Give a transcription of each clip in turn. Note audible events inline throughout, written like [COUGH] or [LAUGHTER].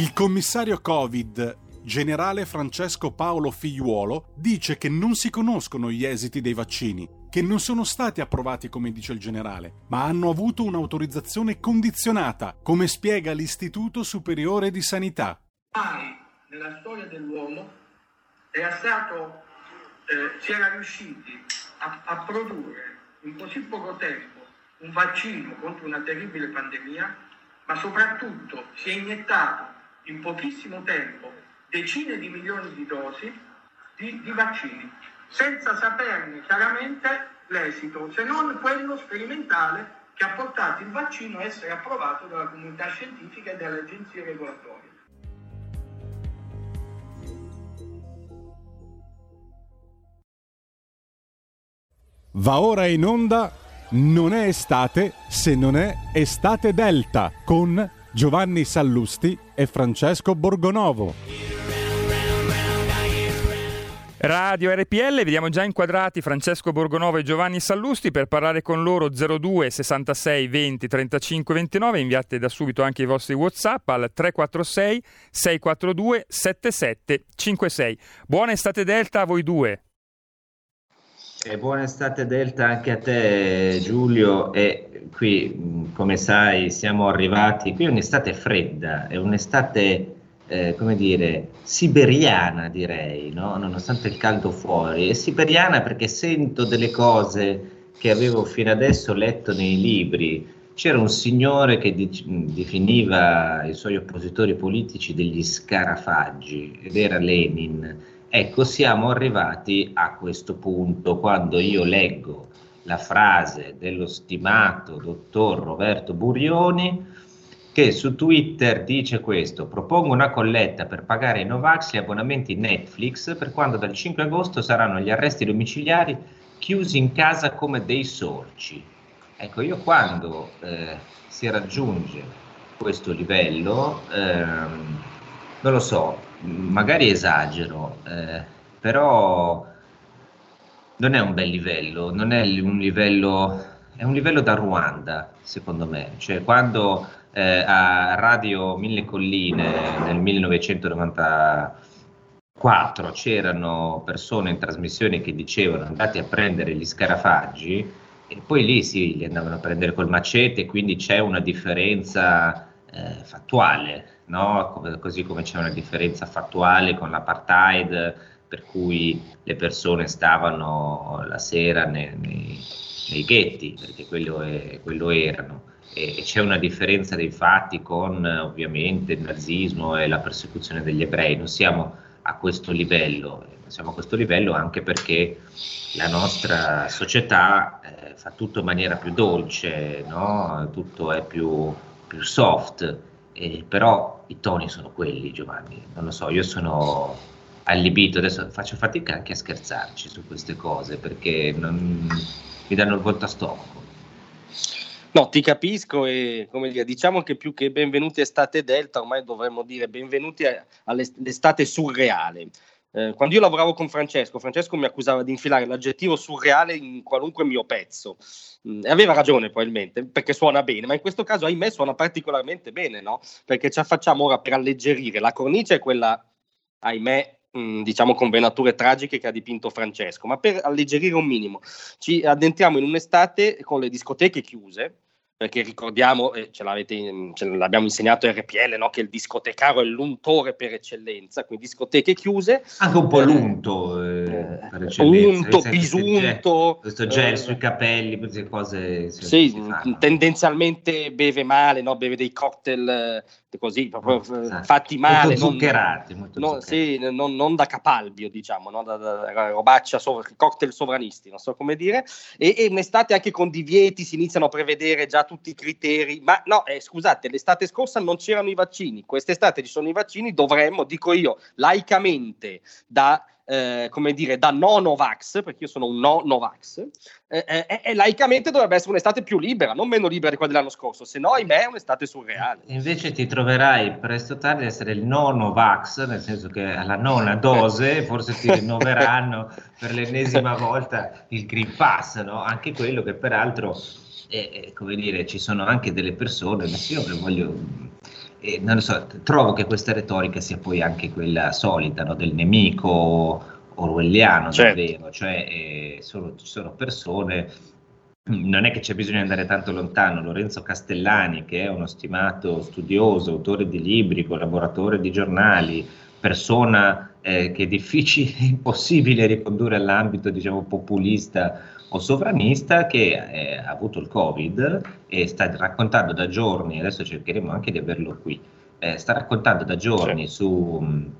Il commissario Covid, generale Francesco Paolo Figliuolo, dice che non si conoscono gli esiti dei vaccini, che non sono stati approvati come dice il generale, ma hanno avuto un'autorizzazione condizionata, come spiega l'Istituto Superiore di Sanità. Mai nella storia dell'uomo era stato, eh, si era riusciti a, a produrre in così poco tempo un vaccino contro una terribile pandemia, ma soprattutto si è iniettato in pochissimo tempo decine di milioni di dosi di, di vaccini, senza saperne chiaramente l'esito, se non quello sperimentale che ha portato il vaccino a essere approvato dalla comunità scientifica e dalle agenzie regolatorie. Va ora in onda Non è estate se non è estate delta con Giovanni Sallusti e Francesco Borgonovo. Radio RPL, vediamo già inquadrati Francesco Borgonovo e Giovanni Sallusti per parlare con loro 02 66 20 35 29, inviate da subito anche i vostri Whatsapp al 346 642 7756. Buona estate Delta a voi due. E buona estate Delta anche a te Giulio. E qui come sai siamo arrivati, qui è un'estate fredda, è un'estate eh, come dire siberiana direi, no? nonostante il caldo fuori, è siberiana perché sento delle cose che avevo fino adesso letto nei libri, c'era un signore che di- definiva i suoi oppositori politici degli scarafaggi ed era Lenin Ecco, siamo arrivati a questo punto quando io leggo la frase dello stimato dottor Roberto Burioni che su Twitter dice questo, propongo una colletta per pagare i Novax gli abbonamenti Netflix per quando dal 5 agosto saranno gli arresti domiciliari chiusi in casa come dei sorci. Ecco, io quando eh, si raggiunge questo livello, ehm, non lo so, magari esagero, eh, però non è un bel livello, non è un livello, è un livello da Ruanda, secondo me. Cioè, quando eh, a Radio Mille Colline nel 1994 c'erano persone in trasmissione che dicevano andate a prendere gli scarafaggi e poi lì sì, li andavano a prendere col macete, quindi c'è una differenza eh, fattuale no? così come c'è una differenza fattuale con l'apartheid, per cui le persone stavano la sera nei, nei, nei ghetti, perché quello, è, quello erano. E, e, c'è una differenza dei fatti con ovviamente il nazismo e la persecuzione degli ebrei, non siamo a questo livello, siamo a questo livello anche perché la nostra società eh, fa tutto in maniera più dolce, no? tutto è più, più soft, eh, però i toni sono quelli, Giovanni. Non lo so, io sono allibito, adesso faccio fatica anche a scherzarci su queste cose perché non, mi danno il volto a stomaco. No, ti capisco e come dire, diciamo che più che benvenuti estate delta, ormai dovremmo dire benvenuti all'estate surreale. Eh, quando io lavoravo con Francesco, Francesco mi accusava di infilare l'aggettivo surreale in qualunque mio pezzo. Mm, e aveva ragione probabilmente, perché suona bene, ma in questo caso, ahimè, suona particolarmente bene, no? Perché ci facciamo ora per alleggerire. La cornice è quella, ahimè, mh, mm, diciamo con venature tragiche che ha dipinto Francesco, ma per alleggerire un minimo ci addentriamo in un'estate con le discoteche chiuse, perché ricordiamo, eh, ce, ce l'abbiamo insegnato RPL, no? che il discotecario è l'untore per eccellenza, quindi discoteche chiuse. Anche un po' l'unto, eh, eh per eccellenza. Unto, bisunto. Questo gel eh, sui capelli, queste cose. Sì, tendenzialmente beve male, no? beve dei cocktail eh, così, proprio esatto. fatti male. Molto zuccherati. Non, molto no, Sì, non, non, da capalbio, diciamo, no? da, da, robaccia, sovra, cocktail sovranisti, non so come dire. E, e un'estate anche con divieti, si iniziano a prevedere già tutti i criteri, ma no, eh, scusate, l'estate scorsa non c'erano i vaccini, quest'estate ci sono i vaccini, dovremmo, dico io, laicamente, da eh, come dire, da no Novax, perché io sono un no Novax, eh, eh, eh, laicamente dovrebbe essere un'estate più libera, non meno libera di quella dell'anno scorso, se no, ahimè, è un'estate surreale. Invece ti troverai presto o tardi a essere il no Novax, nel senso che alla nona dose forse ti rinnoveranno [LAUGHS] per l'ennesima volta il Green Pass, no? anche quello che peraltro come dire, ci sono anche delle persone, io voglio e non lo so, trovo che questa retorica sia poi anche quella solita no? del nemico orwelliano certo. davvero, cioè eh, sono, ci sono persone, non è che c'è bisogno di andare tanto lontano, Lorenzo Castellani che è uno stimato studioso, autore di libri, collaboratore di giornali, persona eh, che è difficile, [LAUGHS] impossibile ricondurre all'ambito diciamo populista o sovranista che eh, ha avuto il Covid e sta raccontando da giorni, adesso cercheremo anche di averlo qui, eh, sta raccontando da giorni su,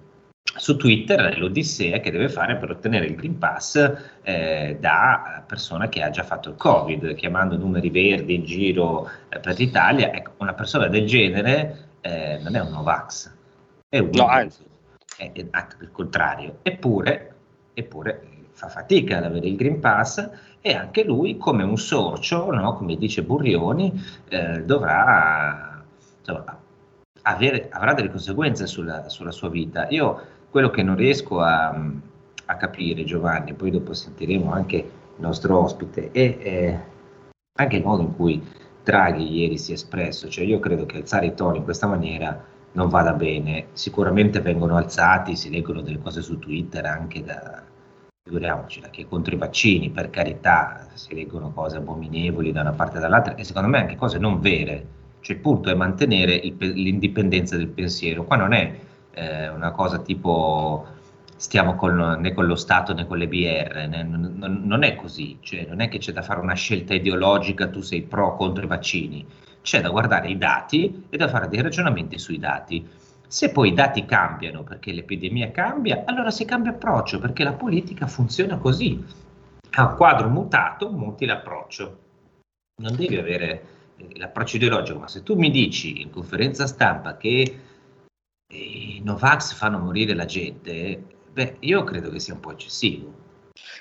su, Twitter l'odissea che deve fare per ottenere il Green Pass eh, da persona che ha già fatto il Covid, chiamando numeri verdi in giro eh, per l'Italia. Ecco, una persona del genere eh, non è un Novax, è un... No, anzi. È, è, è, il contrario. Eppure, eppure fa fatica ad avere il Green Pass e anche lui, come un sorcio, no? come dice Burrioni, eh, dovrà, insomma, avere, avrà delle conseguenze sulla, sulla, sua vita. Io quello che non riesco a, a, capire, Giovanni, poi dopo sentiremo anche il nostro ospite, è, è anche il modo in cui Draghi ieri si è espresso, cioè io credo che alzare i toni in questa maniera non vada bene, sicuramente vengono alzati, si leggono delle cose su Twitter anche da, figuriamoci, che contro i vaccini, per carità, si leggono cose abominevoli da una parte e dall'altra e secondo me anche cose non vere. Cioè il punto è mantenere il, l'indipendenza del pensiero. Qua non è eh, una cosa tipo stiamo con, né con lo Stato né con le BR, né, non, non, è così, cioè, non è che c'è da fare una scelta ideologica, tu sei pro o contro i vaccini, c'è da guardare i dati e da fare dei ragionamenti sui dati. Se poi i dati cambiano perché l'epidemia cambia, allora si cambia approccio perché la politica funziona così. A un quadro mutato muti l'approccio. Non devi avere eh, l'approccio ideologico, ma se tu mi dici in conferenza stampa che eh, i Novax fanno morire la gente, beh, io credo che sia un po' eccessivo.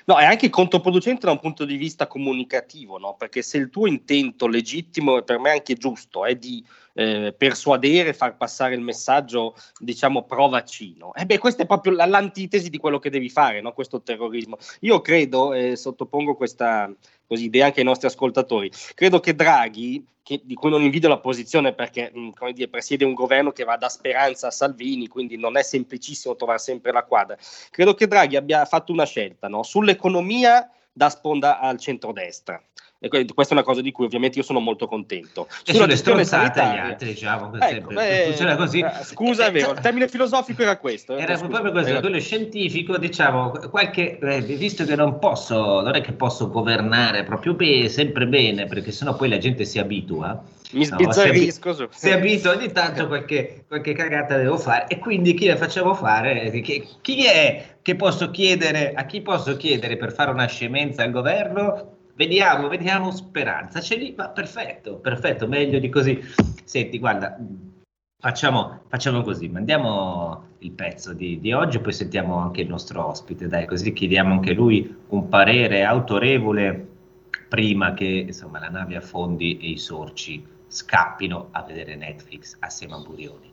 No, è anche controproducente da un punto di vista comunicativo, no? perché se il tuo intento legittimo e per me anche giusto è di eh, persuadere, far passare il messaggio, diciamo, pro vaccino. E eh beh, questa è proprio l'antitesi di quello che devi fare, no? questo terrorismo. Io credo, eh, sottopongo questa così, idea anche ai nostri ascoltatori, credo che Draghi, che, di cui non invidio la posizione perché mh, come dire, presiede un governo che va da Speranza a Salvini, quindi non è semplicissimo trovare sempre la quadra, credo che Draghi abbia fatto una scelta no? sull'economia da sponda al centrodestra. E questa è una cosa di cui ovviamente io sono molto contento. E sulla gestione sanitaria, gli altri, diciamo, ecco, beh, così. Eh, scusa, è vero, il termine filosofico era questo. Eh, era scusa, proprio questo, era... quello scientifico, diciamo, qualche, eh, visto che non posso, non è che posso governare proprio be- sempre bene, perché sennò poi la gente si abitua. Mi sbizzarrisco. No, si, abitua ogni tanto qualche, qualche cagata devo fare e quindi chi la facciamo fare? Chi, chi è che posso chiedere, a chi posso chiedere per fare una scemenza al governo? Vediamo, vediamo speranza. C'è lì, ma perfetto, perfetto, meglio di così. Senti, guarda, facciamo, facciamo così, mandiamo il pezzo di, di, oggi, poi sentiamo anche il nostro ospite, dai, così chiediamo anche lui un parere autorevole prima che insomma, la nave affondi e i sorci scappino a vedere Netflix assieme a Burioni.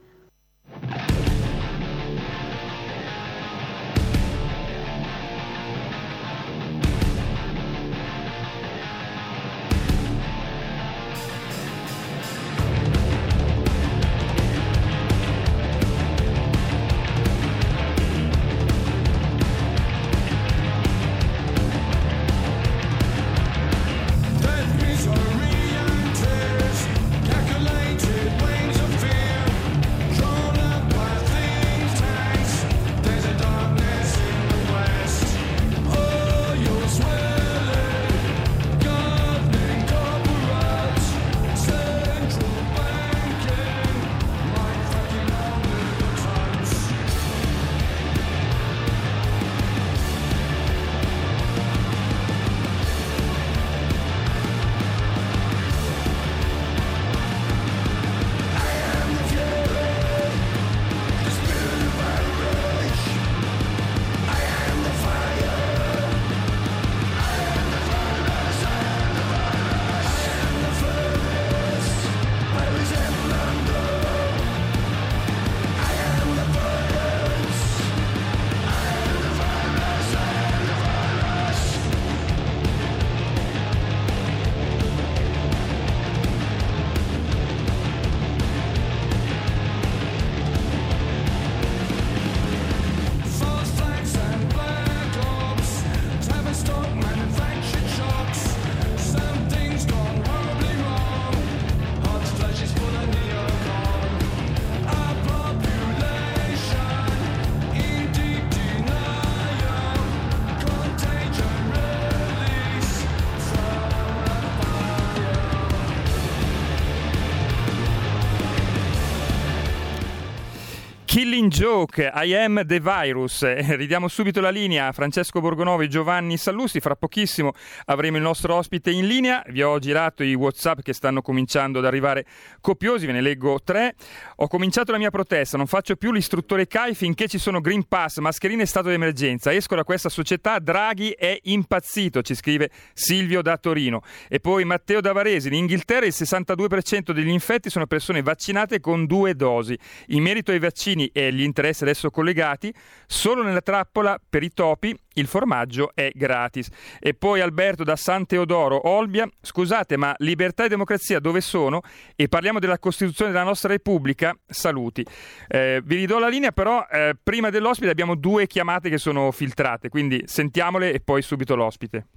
Joke, I am the virus. Eh, ridiamo subito la linea a Francesco Borgonovo e Giovanni Sallusti. Fra pochissimo avremo il nostro ospite in linea. Vi ho girato i WhatsApp che stanno cominciando ad arrivare copiosi, ve ne leggo tre. Ho cominciato la mia protesta, non faccio più l'istruttore CAI finché ci sono Green Pass, mascherine e stato d'emergenza. Esco da questa società, Draghi è impazzito, ci scrive Silvio da Torino. E poi Matteo da Varese, in Inghilterra il 62% degli infetti sono persone vaccinate con due dosi. In merito ai vaccini e gli interessi adesso collegati, solo nella trappola per i topi il formaggio è gratis. E poi Alberto da San Teodoro, Olbia, scusate ma libertà e democrazia dove sono? E parliamo della Costituzione della nostra Repubblica, saluti. Eh, vi ridò la linea però eh, prima dell'ospite abbiamo due chiamate che sono filtrate, quindi sentiamole e poi subito l'ospite.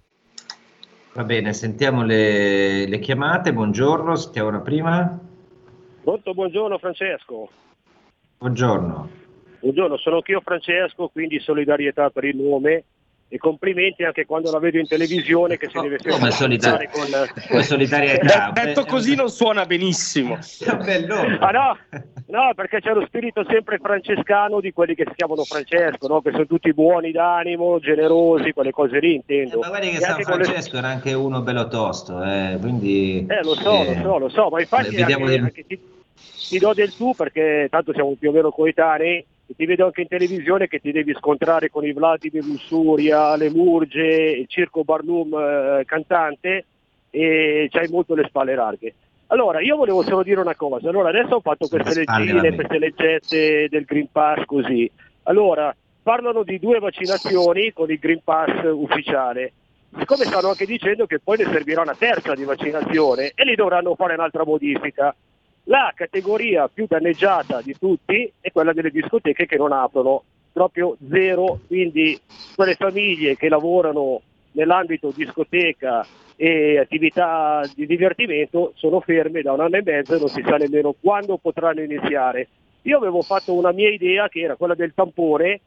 Va bene, sentiamo le, le chiamate, buongiorno, sentiamo una prima. Molto buongiorno Francesco. Buongiorno. Buongiorno, sono anch'io Francesco, quindi solidarietà per il nome e complimenti anche quando la vedo in televisione che si deve sempre come solidar- con [LAUGHS] come solidarietà. [LAUGHS] Detto così non suona benissimo. Ah, no, no, perché c'è lo spirito sempre francescano di quelli che si chiamano Francesco no? che sono tutti buoni d'animo generosi quelle cose lì intendo. Eh, ma guardi che e San Francesco le... era anche uno bello tosto eh, quindi eh lo so eh, lo so lo so ma infatti anche, di... anche ti, ti do del tu perché tanto siamo più o meno coetanei e ti vedo anche in televisione che ti devi scontrare con i Vladimir Lussuria, le Murge, il Circo Barnum eh, cantante e c'hai molto le spalle larghe. Allora, io volevo solo dire una cosa. Allora, adesso ho fatto queste leggine, queste leggette del Green Pass così. Allora, parlano di due vaccinazioni con il Green Pass ufficiale. Siccome stanno anche dicendo che poi ne servirà una terza di vaccinazione e lì dovranno fare un'altra modifica. La categoria più danneggiata di tutti è quella delle discoteche che non aprono, proprio zero, quindi quelle famiglie che lavorano nell'ambito discoteca e attività di divertimento sono ferme da un anno e mezzo e non si sa nemmeno quando potranno iniziare. Io avevo fatto una mia idea che era quella del tampone,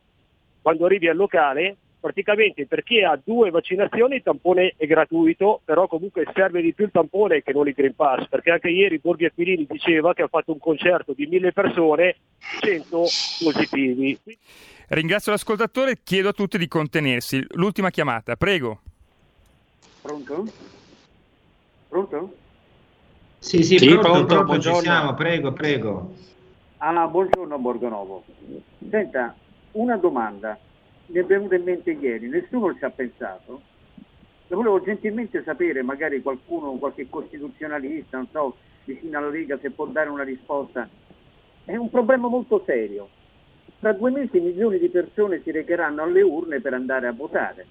quando arrivi al locale praticamente per chi ha due vaccinazioni il tampone è gratuito, però comunque serve di più il tampone che non il Green Pass, perché anche ieri Borghi Aquilini diceva che ha fatto un concerto di mille persone, 100 positivi. Ringrazio l'ascoltatore, chiedo a tutti di contenersi. L'ultima chiamata, prego. Pronto? Pronto? Sì, sì, sì pronto, pronto, pronto ci siamo, prego, prego. Ah, buongiorno Borgonovo. Senta, una domanda mi è venuto in mente ieri, nessuno ci ha pensato. Lo volevo gentilmente sapere, magari qualcuno, qualche costituzionalista, non so, vicino alla Lega, se può dare una risposta. È un problema molto serio. Tra due mesi milioni di persone si recheranno alle urne per andare a votare.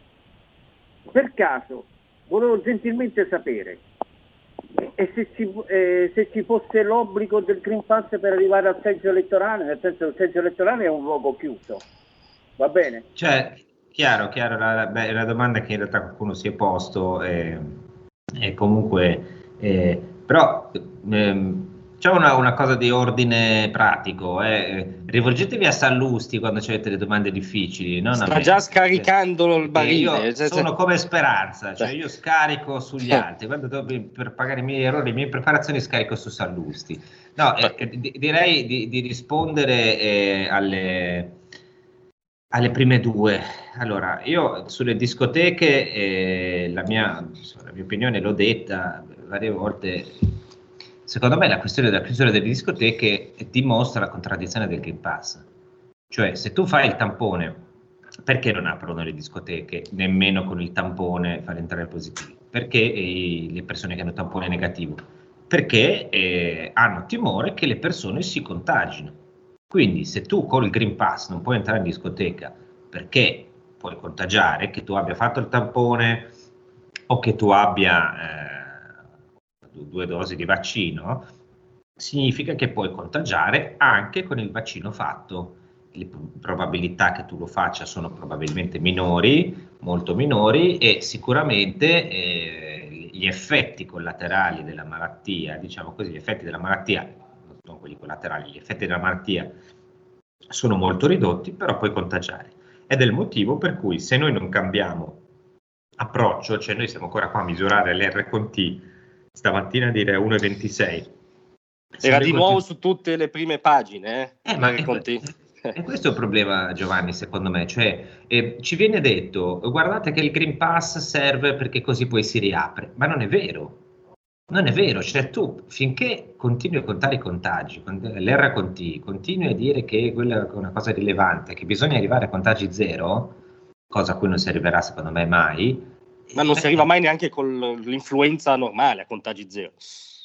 Per caso, volevo gentilmente sapere, e se ci, eh, se ci, fosse l'obbligo del Green Pass per arrivare al seggio elettorale, nel senso che il seggio elettorale è un luogo chiuso, Va bene? Cioè, chiaro, chiaro, la, beh, è una domanda che in realtà qualcuno si è posto e, e comunque, eh, però ehm, c'è una, una, cosa di ordine pratico, eh. rivolgetevi a Sallusti quando avete le domande difficili. Non Sta già scaricando il barile. Io cioè, sono cioè... come speranza, cioè io scarico sugli altri, quando devo, per pagare i miei errori, le mie preparazioni scarico su Sallusti. No, eh, direi di, di rispondere eh, alle alle prime due. Allora, io sulle discoteche, eh, la, mia, la, mia, opinione l'ho detta varie volte, secondo me la questione della chiusura delle discoteche dimostra la contraddizione del Green Pass. Cioè, se tu fai il tampone, perché non aprono le discoteche nemmeno con il tampone far entrare positivi? Perché eh, le persone che hanno tampone negativo? Perché eh, hanno timore che le persone si contagino quindi se tu con il Green Pass non puoi entrare in discoteca perché puoi contagiare, che tu abbia fatto il tampone o che tu abbia eh, due dosi di vaccino, significa che puoi contagiare anche con il vaccino fatto. Le probabilità che tu lo faccia sono probabilmente minori, molto minori e sicuramente eh, gli effetti collaterali della malattia, diciamo così, gli effetti della malattia non quelli collaterali, gli effetti della malattia sono molto ridotti, però puoi contagiare. Ed è il motivo per cui se noi non cambiamo approccio, cioè noi siamo ancora qua a misurare l'R con T, stamattina a dire 1,26. Era di nuovo su tutte le prime pagine, eh? eh ma, eh, E questo è il problema, Giovanni, secondo me. Cioè, eh, ci viene detto, guardate che il Green Pass serve perché così poi si riapre. Ma non è vero. Non è vero, cioè tu finché continui a contare i contagi, l'RT, continui a dire che quella è una cosa rilevante, che bisogna arrivare a contagi zero, cosa a cui non si arriverà secondo me mai. Ma non si arriva mai neanche con l'influenza normale a contagi zero.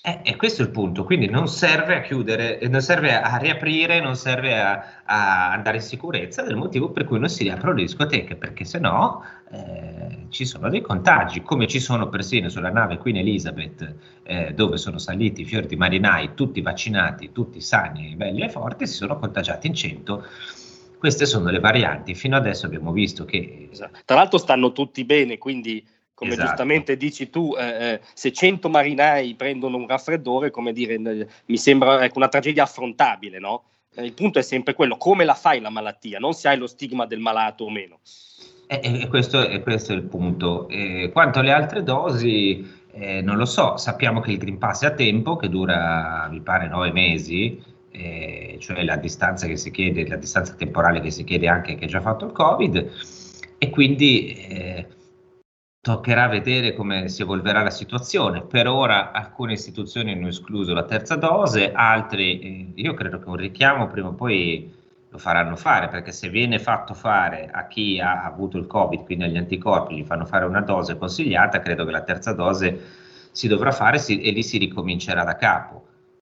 Eh, e questo è il punto, quindi non serve a chiudere, non serve a riaprire, non serve a, a andare in sicurezza del motivo per cui non si riaprono le discoteche, perché se no eh, ci sono dei contagi, come ci sono persino sulla nave Queen Elizabeth, eh, dove sono saliti i fiori di marinai, tutti vaccinati, tutti sani, belli e forti, si sono contagiati in 100 queste sono le varianti. Fino adesso abbiamo visto che. Tra l'altro stanno tutti bene, quindi come esatto. giustamente dici tu, eh, eh se 100 marinai prendono un raffreddore, come dire, mi sembra ecco, una tragedia affrontabile, no? Eh, il punto è sempre quello, come la fai la malattia, non se hai lo stigma del malato o meno. E, e, questo, e questo, è il punto. E quanto alle altre dosi, eh, non lo so, sappiamo che il Green Pass è a tempo, che dura, mi pare, nove mesi, eh, cioè la distanza che si chiede, la distanza temporale che si chiede anche che ha già fatto il Covid, e quindi eh, Toccherà vedere come si evolverà la situazione. Per ora alcune istituzioni hanno escluso la terza dose, altri, eh, io credo che un richiamo prima o poi lo faranno fare, perché se viene fatto fare a chi ha avuto il Covid, quindi agli anticorpi, gli fanno fare una dose consigliata, credo che la terza dose si dovrà fare e lì si ricomincerà da capo.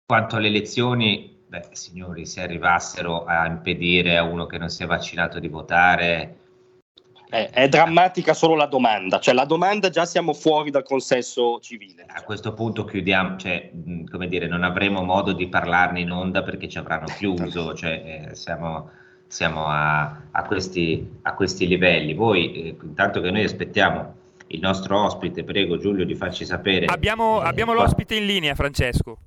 Quanto alle elezioni, beh, signori, se arrivassero a impedire a uno che non si è vaccinato di votare, è, è, drammatica solo la domanda, cioè la domanda già siamo fuori dal consesso civile. A questo punto chiudiamo, cioè, come dire, non avremo modo di parlarne in onda perché ci avranno chiuso, cioè, eh, siamo, siamo a, a, questi, a, questi, livelli. Voi, eh, intanto che noi aspettiamo il nostro ospite, prego Giulio di farci sapere. Abbiamo, eh, abbiamo l'ospite in linea, Francesco.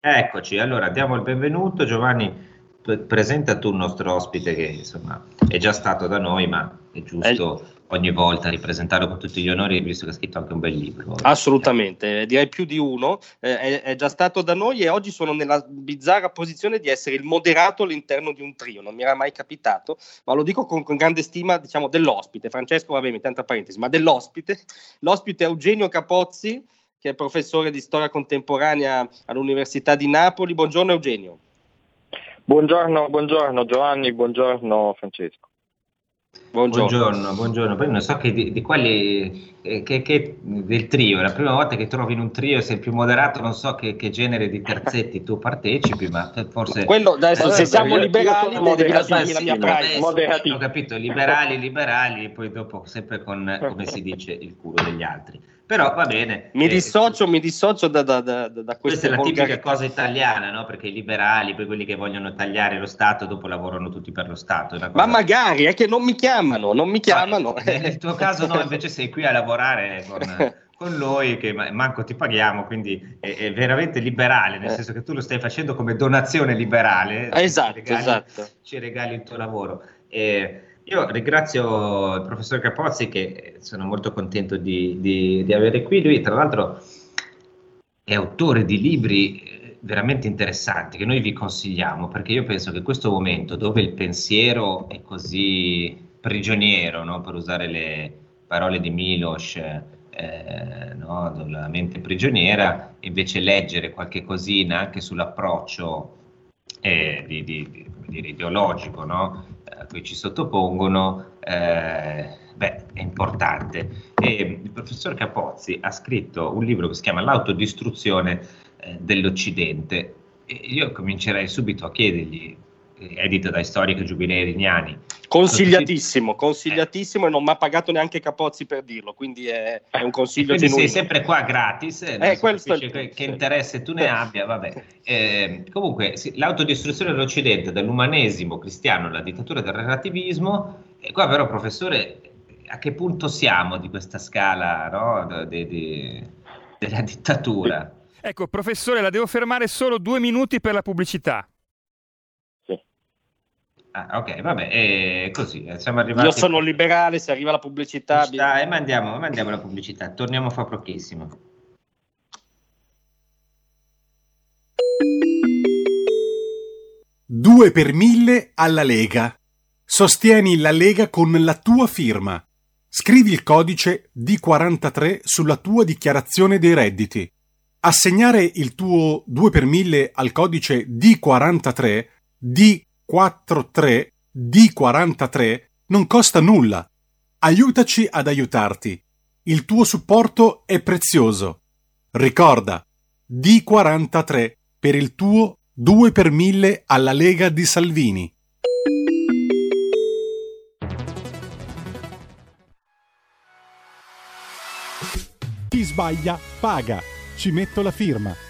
Eccoci, allora diamo il benvenuto Giovanni presenta tu il nostro ospite che insomma è già stato da noi, ma è giusto è... ogni volta ripresentarlo con tutti gli onori, visto che ha scritto anche un bel libro. Assolutamente, direi più di uno. Eh, è, è, già stato da noi e oggi sono nella bizzarra posizione di essere il moderato all'interno di un trio. Non mi era mai capitato, ma lo dico con, con grande stima diciamo, dell'ospite. Francesco, vabbè, mi tanta parentesi, ma dell'ospite. L'ospite è Eugenio Capozzi, che è professore di storia contemporanea all'Università di Napoli. Buongiorno Eugenio. Buongiorno, buongiorno Giovanni, buongiorno Francesco. Buongiorno, buongiorno. buongiorno. Poi non so che di, di quali eh, che, che, del trio, la prima volta che trovi in un trio e sei più moderato, non so che, che genere di terzetti tu partecipi, ma forse quello adesso se siamo io, liberali io devi lasciarmi la mia pratica. Ho capito, liberali, liberali, poi dopo sempre con come si dice il culo degli altri però va bene. Mi eh, dissocio, mi dissocio da, da, da, da questa è la tipica cosa italiana, no? Perché i liberali, poi quelli che vogliono tagliare lo Stato, dopo lavorano tutti per lo Stato. Cosa... Ma magari è che non mi chiamano, non mi chiamano. No, nel tuo caso no, invece sei qui a lavorare con, [LAUGHS] con noi che manco ti paghiamo, quindi è, è veramente liberale, nel eh. senso che tu lo stai facendo come donazione liberale. Esatto, ci regali, esatto. Ci regali il tuo lavoro. E, io ringrazio il professor Capozzi che sono molto contento di, di, di, avere qui. Lui tra l'altro è autore di libri eh, veramente interessanti che noi vi consigliamo perché io penso che questo momento dove il pensiero è così prigioniero, no? per usare le parole di Milos, eh, no? la mente prigioniera, invece leggere qualche cosina anche sull'approccio eh, di, di, dire, ideologico no? Cui ci sottopongono, eh, beh, è importante. E il professor Capozzi ha scritto un libro che si chiama L'autodistruzione eh, dell'Occidente. E io comincerei subito a chiedergli edito dai storici giubilei rignani. Consigliatissimo, consigliatissimo eh. e non mi ha pagato neanche Capozzi per dirlo, quindi è, è un consiglio quindi genuino. sei sempre qua gratis, eh, eh questo che, che, che interesse tu ne abbia, vabbè. Eh, comunque, sì, l'autodistruzione dell'Occidente, dall'umanesimo cristiano alla dittatura del relativismo, e qua però professore, a che punto siamo di questa scala no, de, de, della dittatura? Ecco, professore, la devo fermare solo due minuti per la pubblicità. Ah, ok, vabbè, è così. Eh, siamo arrivati. Io sono liberale, se arriva la pubblicità. pubblicità e mandiamo, mandiamo la pubblicità. Torniamo fra pochissimo. 2 per 1000 alla Lega. Sostieni la Lega con la tua firma. Scrivi il codice D43 sulla tua dichiarazione dei redditi. Assegnare il tuo 2 per 1000 al codice D43, D43, D43 non costa nulla. Aiutaci ad aiutarti. Il tuo supporto è prezioso. Ricorda, D43 per il tuo 2 per 1000 alla Lega di Salvini. Chi sbaglia paga. Ci metto la firma.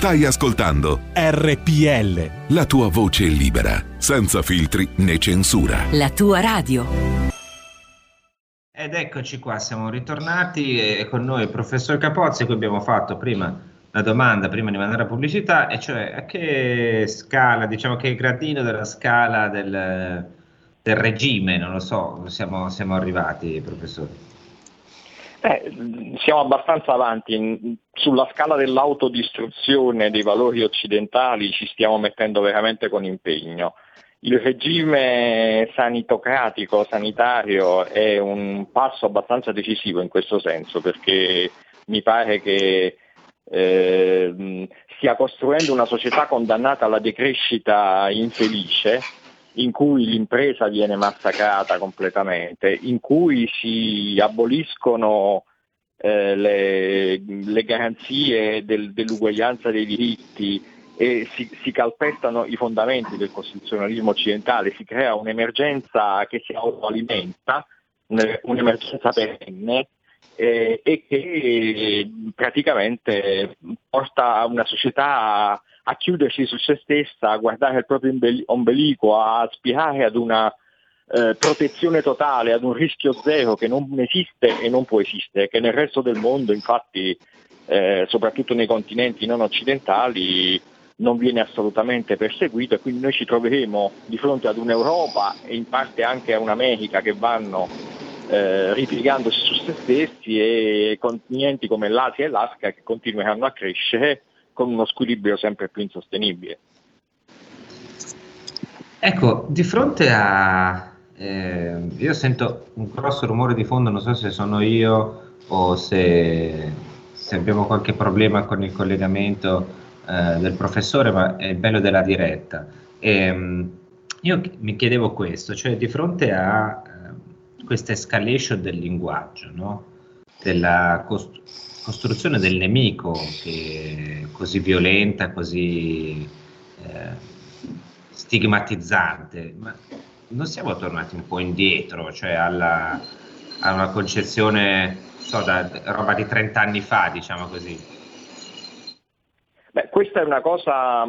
Stai ascoltando RPL. La tua voce libera, senza filtri né censura. La tua radio. Ed eccoci qua, siamo ritornati e con noi il professor Capozzi, cui abbiamo fatto prima la domanda, prima di mandare a pubblicità, e cioè a che scala, diciamo che gradino della scala del, del regime, non lo so, siamo, siamo arrivati, professore? Eh, siamo abbastanza avanti. Sulla scala dell'autodistruzione dei valori occidentali ci stiamo mettendo veramente con impegno. Il regime sanitocratico, sanitario è un passo abbastanza decisivo in questo senso perché mi pare che eh, stia costruendo una società condannata alla decrescita infelice in cui l'impresa viene massacrata completamente, in cui si aboliscono eh, le, le, garanzie del, dell'uguaglianza dei diritti, e si, si, calpestano i fondamenti del costituzionalismo occidentale, si crea un'emergenza che si autoalimenta, un'emergenza perenne eh, e che praticamente porta una società a, chiudersi su se stessa, a guardare il proprio ombelico, a aspirare ad una eh, protezione totale, ad un rischio zero che non esiste e non può esistere, che nel resto del mondo infatti, eh, soprattutto nei continenti non occidentali, non viene assolutamente perseguito e quindi noi ci troveremo di fronte ad un'Europa e in parte anche a un'America che vanno eh, ripiegandosi su se stessi e continenti come l'Asia e l'Africa che continueranno a crescere con uno squilibrio sempre più insostenibile. Ecco, di fronte a... Eh, io sento un grosso rumore di fondo, non so se sono io o se, se abbiamo qualche problema con il collegamento eh, del professore, ma è bello della diretta. E, ehm, io mi chiedevo questo, cioè di fronte a eh, questa escalation del linguaggio, no? della cost- costruzione del nemico che così violenta, così eh, stigmatizzante, ma non siamo tornati un po' indietro, cioè alla, a una concezione, so, da roba di 30 anni fa, diciamo così. Beh, questa è una cosa,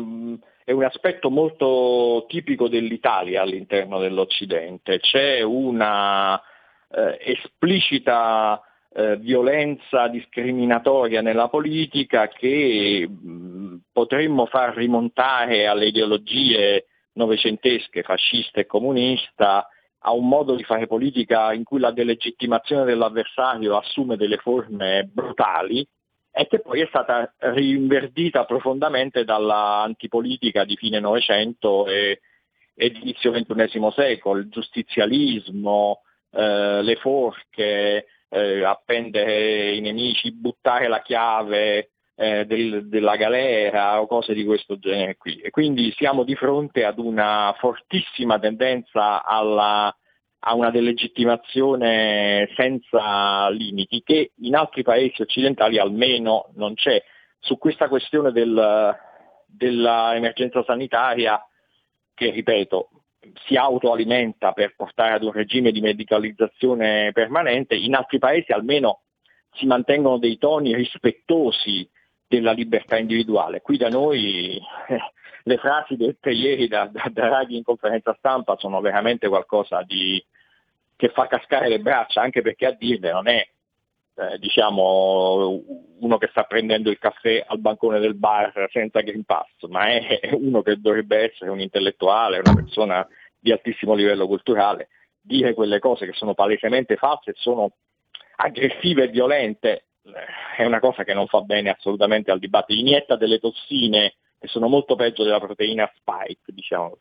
è un aspetto molto tipico dell'Italia all'interno dell'Occidente. C'è una eh, esplicita eh, violenza discriminatoria nella politica che mh, potremmo far rimontare alle ideologie novecentesche, fascista e comunista, a un modo di fare politica in cui la delegittimazione dell'avversario assume delle forme brutali e che poi è stata rinverdita profondamente dalla antipolitica di fine Novecento e, e inizio XXI secolo, il giustizialismo, eh, le forche, eh, appendere i nemici, buttare la chiave eh, del, della galera o cose di questo genere qui. E quindi siamo di fronte ad una fortissima tendenza alla, a una delegittimazione senza limiti che in altri paesi occidentali almeno non c'è. Su questa questione del, dell'emergenza sanitaria, che ripeto, si autoalimenta per portare ad un regime di medicalizzazione permanente, in altri paesi almeno si mantengono dei toni rispettosi della libertà individuale. Qui da noi eh, le frasi dette ieri da, da, da Draghi in conferenza stampa sono veramente qualcosa di, che fa cascare le braccia, anche perché a dirle non è eh, diciamo uno che sta prendendo il caffè al bancone del bar senza Green Pass, ma è [LAUGHS] uno che dovrebbe essere un intellettuale, una persona di altissimo livello culturale, dire quelle cose che sono palesemente false sono aggressive e violente eh, è una cosa che non fa bene assolutamente al dibattito, inietta delle tossine che sono molto peggio della proteina spike, diciamo.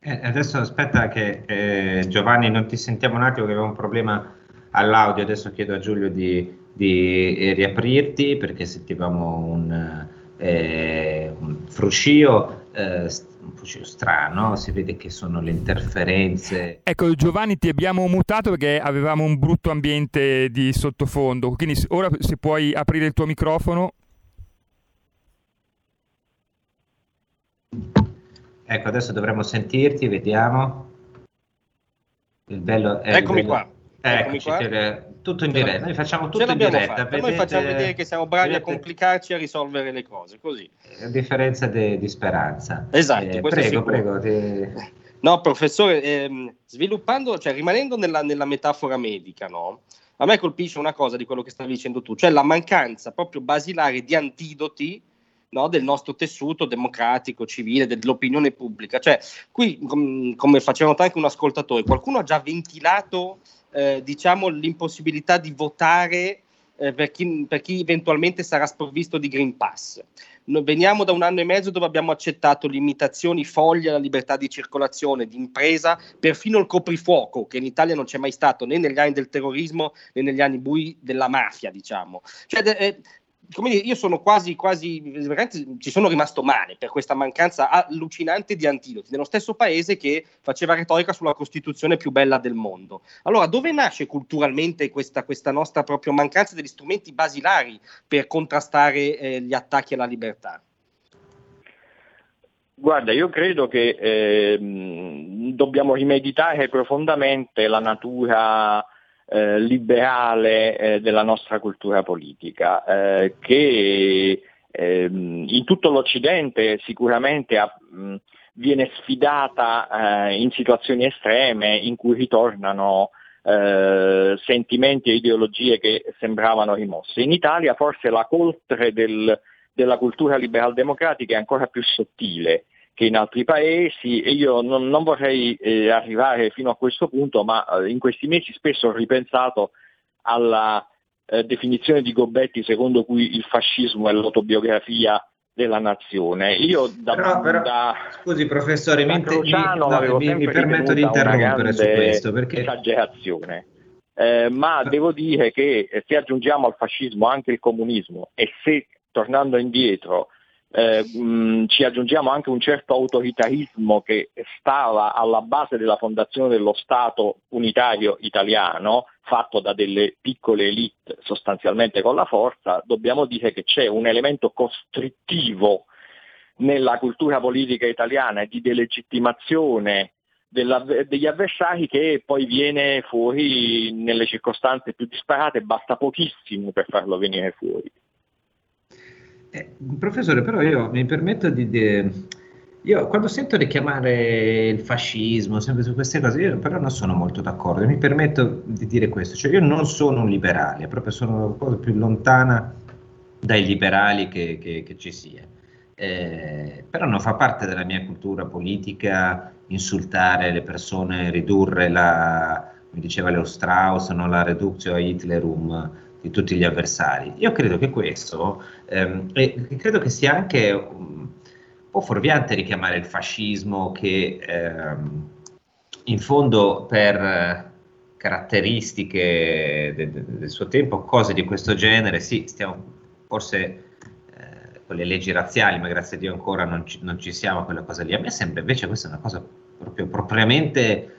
Eh, adesso aspetta che eh, Giovanni non ti sentiamo un attimo che abbiamo un problema all'audio, adesso chiedo a Giulio di, di riaprirti perché sentivamo un, eh, un fruscio, eh, un fruscio strano, si vede che sono le interferenze. Ecco Giovanni ti abbiamo mutato perché avevamo un brutto ambiente di sottofondo, quindi ora se puoi aprire il tuo microfono. Ecco, adesso dovremmo sentirti, vediamo. Il bello è Eccomi il bello... qua. Eccoci, qua. tutto in diretta, noi facciamo tutto in diretta. Vedete, noi facciamo vedere che siamo bravi vedete... a complicarci a risolvere le cose, così. A differenza de, di speranza. Esatto, eh, prego, prego. Ti... No, professore, ehm, sviluppando, cioè rimanendo nella, nella metafora medica, no? A me colpisce una cosa di quello che stavi dicendo tu, cioè la mancanza proprio basilare di antidoti no, del nostro tessuto democratico, civile, dell'opinione pubblica. Cioè, qui, com- come faceva notare anche un ascoltatore, qualcuno ha già ventilato eh, diciamo, l'impossibilità di votare eh, per, chi, per, chi, eventualmente sarà sprovvisto di Green Pass. Noi veniamo da un anno e mezzo dove abbiamo accettato limitazioni foglie alla libertà di circolazione, di impresa, perfino il coprifuoco, che in Italia non c'è mai stato né negli anni del terrorismo né negli anni bui della mafia, diciamo. Cioè, eh, come dire, io sono quasi, quasi, ci sono rimasto male per questa mancanza allucinante di antidoti, nello stesso paese che faceva retorica sulla Costituzione più bella del mondo. Allora, dove nasce culturalmente questa, questa nostra proprio mancanza degli strumenti basilari per contrastare eh, gli attacchi alla libertà? Guarda, io credo che eh, dobbiamo rimeditare profondamente la natura eh, liberale eh, della nostra cultura politica, eh, che ehm, in tutto l'Occidente sicuramente ha, mh, viene sfidata eh, in situazioni estreme in cui ritornano eh, sentimenti e ideologie che sembravano rimosse. In Italia forse la coltre del, della cultura liberal democratica è ancora più sottile che in altri paesi e io non, non vorrei eh, arrivare fino a questo punto, ma eh, in questi mesi spesso ho ripensato alla eh, definizione di Gobetti secondo cui il fascismo è l'autobiografia della nazione. Io da, però, però, da, scusi professore, da mi, Crociano, mi, mi, permetto di interrompere su questo perché esagerazione. Eh, ma devo dire che se aggiungiamo al fascismo anche il comunismo e se tornando indietro eh, mh, ci aggiungiamo anche un certo autoritarismo che stava alla base della fondazione dello Stato unitario italiano, fatto da delle piccole elite sostanzialmente con la forza, dobbiamo dire che c'è un elemento costrittivo nella cultura politica italiana di delegittimazione degli avversari che poi viene fuori nelle circostanze più disparate, basta pochissimo per farlo venire fuori. Eh, professore, però io mi permetto di, di, io quando sento richiamare il fascismo, sempre su queste cose, io però non sono molto d'accordo. Mi permetto di dire questo, cioè io non sono un liberale, proprio sono una cosa più lontana dai liberali che, che, che ci sia. Eh, però non fa parte della mia cultura politica insultare le persone, ridurre la, come diceva Leo Strauss, no, la reductio a Hitlerum di tutti gli avversari. Io credo che questo, ehm, e credo che sia anche po' fuorviante richiamare il fascismo che ehm, in fondo per caratteristiche de, del suo tempo, cose di questo genere, sì, stiamo forse eh, con le leggi razziali, ma grazie a Dio ancora non ci, non ci, siamo a quella cosa lì. A me sembra invece questa è una cosa proprio propriamente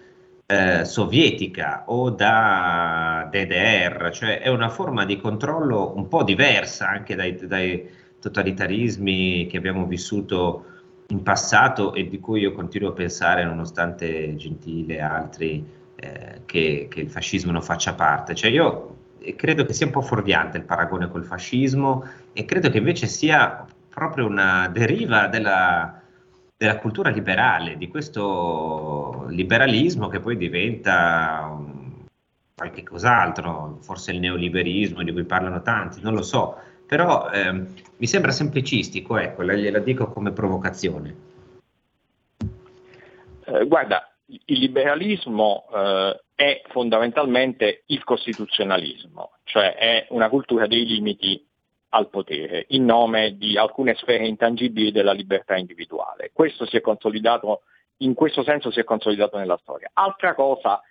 eh, sovietica o da DDR, cioè è una forma di controllo un po' diversa anche dai, dai totalitarismi che abbiamo vissuto in passato e di cui io continuo a pensare, nonostante Gentile e altri, eh, che, che, il fascismo non faccia parte. Cioè io credo che sia un po' fuorviante il paragone col fascismo e credo che invece sia proprio una deriva della, della cultura liberale, di questo liberalismo che poi diventa qualche cos'altro, forse il neoliberismo di cui parlano tanti, non lo so però ehm, mi sembra semplicistico, ecco, gliela dico come provocazione. Eh, guarda, il liberalismo eh, è fondamentalmente il costituzionalismo, cioè è una cultura dei limiti al potere in nome di alcune sfere intangibili della libertà individuale. Questo si è consolidato, in questo senso si è consolidato nella storia. Altra cosa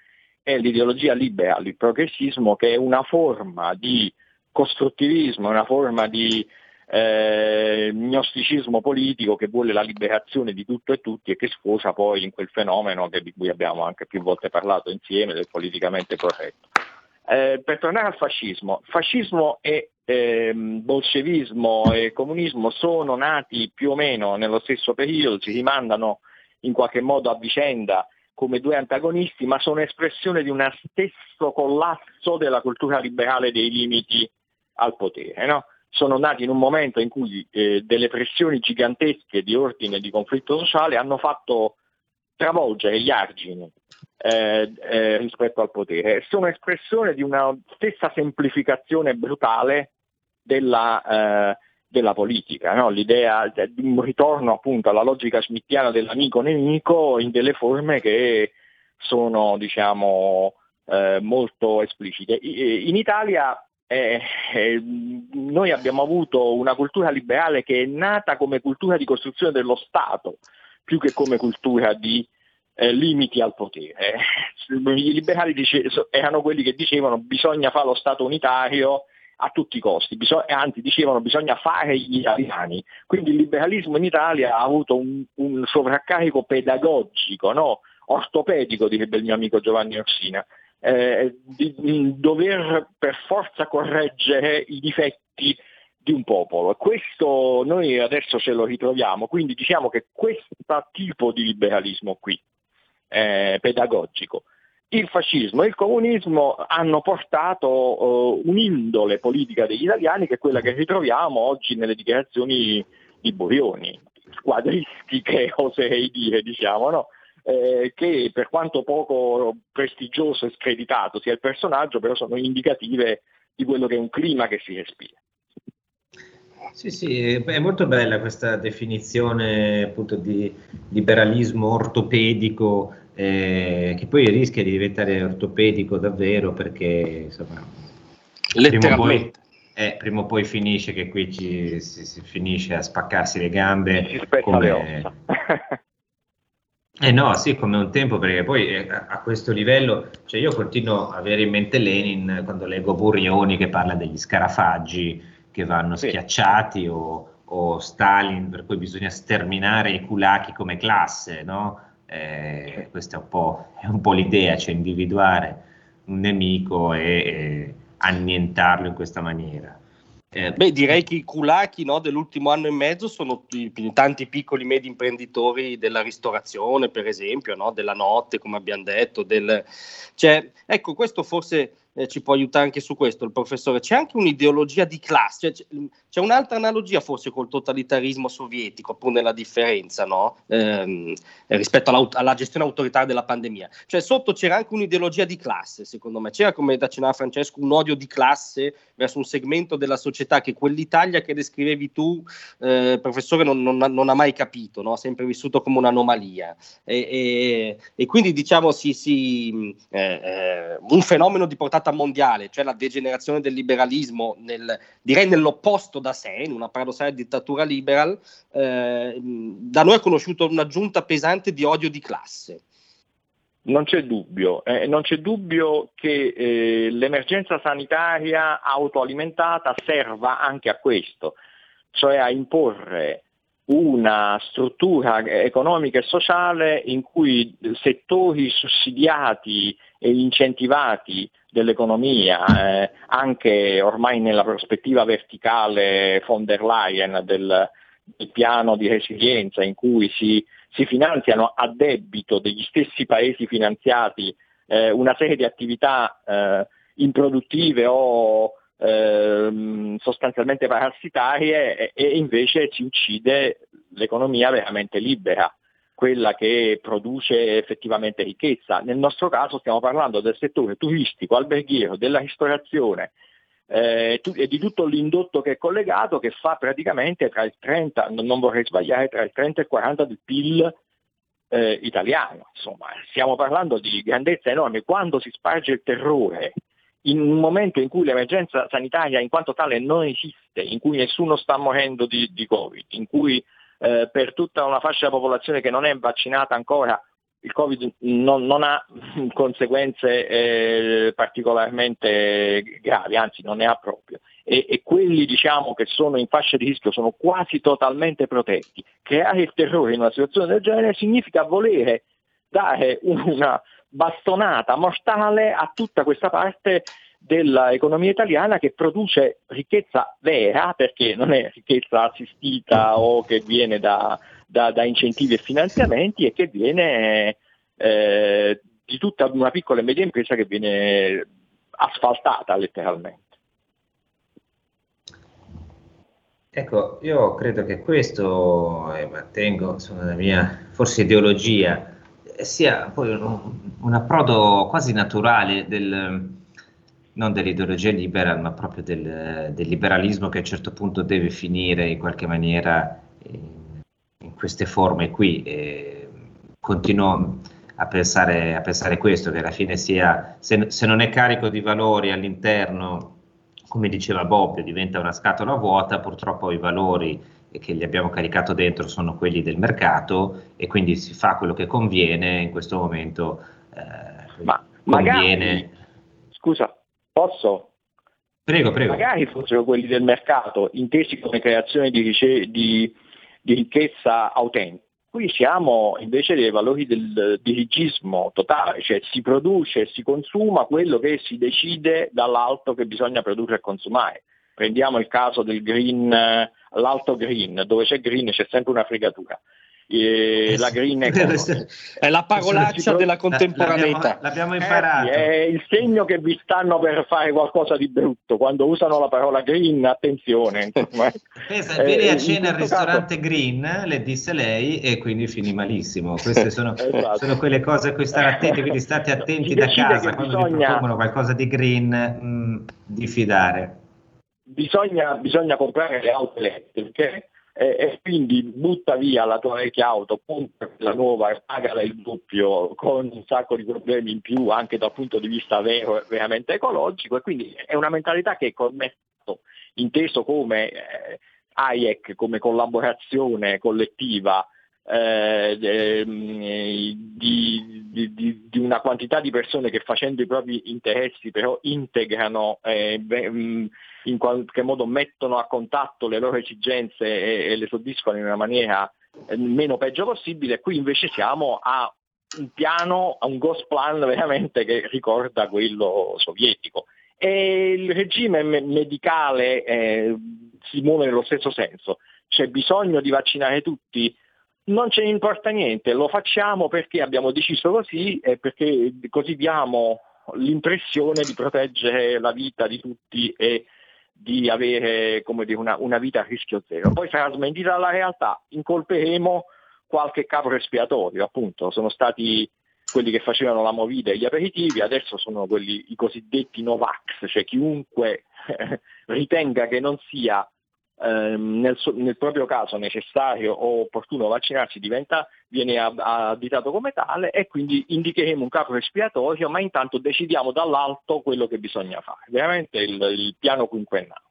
è l'ideologia liberal, il progressismo, che è una forma di costruttivismo, è una forma di eh, gnosticismo politico che vuole la liberazione di tutto e tutti e che sfocia poi in quel fenomeno che, di cui abbiamo anche più volte parlato insieme, del politicamente corretto. Eh, per tornare al fascismo, fascismo e eh, bolscevismo e comunismo sono nati più o meno nello stesso periodo, si rimandano in qualche modo a vicenda come due antagonisti, ma sono espressione di uno stesso collasso della cultura liberale dei limiti al potere. No? Sono nati in un momento in cui eh, delle pressioni gigantesche di ordine e di conflitto sociale hanno fatto travolgere gli argini eh, eh, rispetto al potere. Sono espressione di una stessa semplificazione brutale della, eh, della politica, no? l'idea di un ritorno appunto alla logica smittiana dell'amico-nemico in delle forme che sono diciamo, eh, molto esplicite. In Italia eh, eh, noi abbiamo avuto una cultura liberale che è nata come cultura di costruzione dello Stato, più che come cultura di eh, limiti al potere. I liberali dice, erano quelli che dicevano bisogna fare lo Stato unitario a tutti i costi, bisog- anzi dicevano bisogna fare gli italiani. Quindi il liberalismo in Italia ha avuto un, un sovraccarico pedagogico, no? ortopedico, direbbe il mio amico Giovanni Orsina eh, di, di dover per forza correggere i difetti di un popolo. Questo noi adesso ce lo ritroviamo, quindi diciamo che questo tipo di liberalismo qui, eh, pedagogico, il fascismo e il comunismo hanno portato uh, un'indole politica degli italiani che è quella che ritroviamo oggi nelle dichiarazioni di Borioni, squadristiche [LAUGHS] oserei dire, diciamo, no? eh, che per quanto poco prestigioso e screditato sia il personaggio, però sono indicative di quello che è un clima che si respira. Sì, sì, è molto bella questa definizione appunto di liberalismo ortopedico eh, che poi rischia di diventare ortopedico davvero perché insomma prima o, poi, eh, prima o poi finisce che qui ci, si, si, finisce a spaccarsi le gambe come, Eh no, sì, come un tempo, perché poi eh, a questo livello, cioè io continuo a avere in mente Lenin quando leggo Burioni che parla degli scarafaggi che vanno sì. schiacciati o, o, Stalin per cui bisogna sterminare i kulaki come classe, no? Eh, questa è un, po', [LAUGHS] è un po' l'idea, cioè individuare un nemico e, e annientarlo in questa maniera. Eh, Beh, direi che i culacchi no, dell'ultimo anno e mezzo sono t- tanti piccoli e medi imprenditori della ristorazione, per esempio, no, della notte, come abbiamo detto. Del... Cioè, ecco, questo forse eh, ci può aiutare anche su questo il professore, c'è anche un'ideologia di classe, cioè, c'è un'altra analogia forse col totalitarismo sovietico, pur nella differenza no? ehm, rispetto alla gestione autoritaria della pandemia. Cioè sotto c'era anche un'ideologia di classe, secondo me, c'era come accennava Francesco un odio di classe verso un segmento della società che quell'Italia che descrivevi tu, eh, professore, non, non, non, ha mai capito, no? ha sempre vissuto come un'anomalia. E, e, e quindi diciamo si, si, eh, eh, un fenomeno di portata mondiale, cioè la degenerazione del liberalismo, nel, direi nell'opposto da sé, in una paradossale dittatura liberal, eh, da noi ha conosciuto un'aggiunta pesante di odio di classe. Non c'è dubbio, eh, non c'è dubbio che eh, l'emergenza sanitaria autoalimentata serva anche a questo, cioè a imporre una struttura economica e sociale in cui settori sussidiati e incentivati dell'economia, eh, anche ormai nella prospettiva verticale von der Leyen del, del piano di resilienza in cui si, si, finanziano a debito degli stessi paesi finanziati eh, una serie di attività eh, improduttive o ehm, sostanzialmente parassitarie e, e invece si uccide l'economia veramente libera quella che produce effettivamente ricchezza. Nel nostro caso stiamo parlando del settore turistico, alberghiero, della ristorazione eh, e di tutto l'indotto che è collegato che fa praticamente tra il 30, non vorrei sbagliare, tra il 30 e il 40 del PIL eh, italiano. Insomma, stiamo parlando di grandezza enorme. Quando si sparge il terrore in un momento in cui l'emergenza sanitaria in quanto tale non esiste, in cui nessuno sta morendo di, di Covid, in cui eh, per tutta una fascia della popolazione che non è vaccinata ancora il Covid non, non ha [LAUGHS] conseguenze eh, particolarmente gravi, anzi non ne ha proprio. E, e, quelli diciamo, che sono in fascia di rischio sono quasi totalmente protetti. Creare il terrore in una situazione del genere significa volere dare una bastonata mortale a tutta questa parte dell'economia italiana che produce ricchezza vera, perché non è ricchezza assistita o che viene da, da, da incentivi e finanziamenti e che viene eh, di tutta una piccola e media impresa che viene asfaltata letteralmente. Ecco, io credo che questo, e mantengo insomma, la mia forse ideologia, sia poi un, un approdo quasi naturale del, non dell'ideologia libera, ma proprio del, del, liberalismo che a un certo punto deve finire in qualche maniera in queste forme qui. E continuo a pensare, a pensare questo, che alla fine sia, se, se, non è carico di valori all'interno, come diceva Bobbio, diventa una scatola vuota, purtroppo i valori che gli abbiamo caricato dentro sono quelli del mercato e quindi si fa quello che conviene in questo momento. Eh, Ma conviene. Magari, scusa, Posso? Prego, prego. Magari fossero quelli del mercato, intesi come creazione di, rice- di, di ricchezza autentica. Qui siamo invece dei valori del dirigismo totale, cioè si produce e si consuma quello che si decide dall'alto che bisogna produrre e consumare. Prendiamo il caso del green, l'alto green, dove c'è green c'è sempre una fregatura eh, la green economy. [LAUGHS] È la parolaccia della contemporaneità. L'abbiamo, l'abbiamo imparato. è il segno che vi stanno per fare qualcosa di brutto. Quando usano la parola green, attenzione. Pensa, vieni a cena al ristorante caso... green, le disse lei, e quindi finì malissimo. Queste sono, [LAUGHS] esatto. sono quelle cose a cui stare attenti, quindi state attenti da casa quando bisogna... vi propongono qualcosa di green, mh, mm, di fidare. Bisogna, bisogna comprare le auto elettriche e, e, quindi butta via la tua vecchia auto, compra la nuova e pagala il doppio con un sacco di problemi in più anche dal punto di vista vero, veramente ecologico. E quindi è una mentalità che col mercato inteso come eh, AIEC, come collaborazione collettiva eh, di, di, di, di, una quantità di persone che facendo i propri interessi però integrano eh, in qualche modo mettono a contatto le loro esigenze e, e le soddisfano in una maniera eh, meno peggio possibile, qui invece siamo a un piano, a un ghost plan veramente che ricorda quello sovietico. E il regime medicale eh, si muove nello stesso senso, c'è bisogno di vaccinare tutti, non ce ne importa niente, lo facciamo perché abbiamo deciso così e perché così diamo l'impressione di proteggere la vita di tutti e di avere dire, una, una, vita a rischio zero. Poi sarà smentita la realtà, incolperemo qualche capo espiatorio, appunto, sono stati quelli che facevano la movida e gli aperitivi, adesso sono quelli, i cosiddetti Novax, cioè chiunque [LAUGHS] ritenga che non sia ehm, nel, nel, proprio caso necessario o opportuno vaccinarsi diventa, viene additato come tale e quindi indicheremo un capo espiatorio, ma intanto decidiamo dall'alto quello che bisogna fare, veramente il, il piano quinquennale.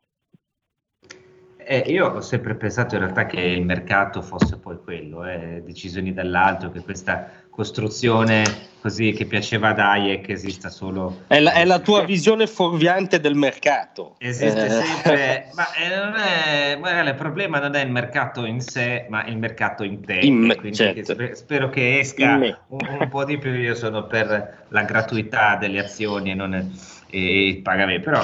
Eh, io ho sempre pensato in realtà che il mercato fosse poi quello, eh, decisioni dall'alto, che questa costruzione così che piaceva ad Hayek esista solo... È la, è la tua visione fuorviante del mercato. Esiste eh. sempre, [LAUGHS] ma eh, non è, guarda, il problema non è il mercato in sé, ma il mercato in te. In me, certo. spero che esca un, un, po' di più, io sono per la gratuità delle azioni e, non, e il pagamento, però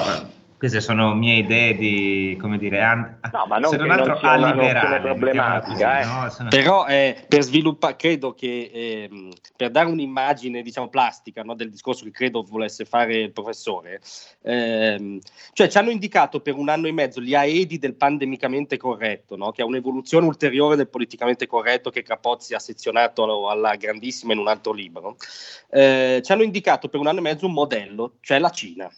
queste sono mie idee di, come dire, an- no, ma non se non altro non alliberare. problematica. Eh. No? Sono... Però eh, per sviluppare, credo che eh, per dare un'immagine, diciamo, plastica no, del discorso che credo volesse fare il professore, ehm, cioè ci hanno indicato per un anno e mezzo gli aedi del pandemicamente corretto, no, che è un'evoluzione ulteriore del politicamente corretto che Capozzi ha sezionato alla grandissima in un altro libro, eh, ci hanno indicato per un anno e mezzo un modello, cioè la Cina.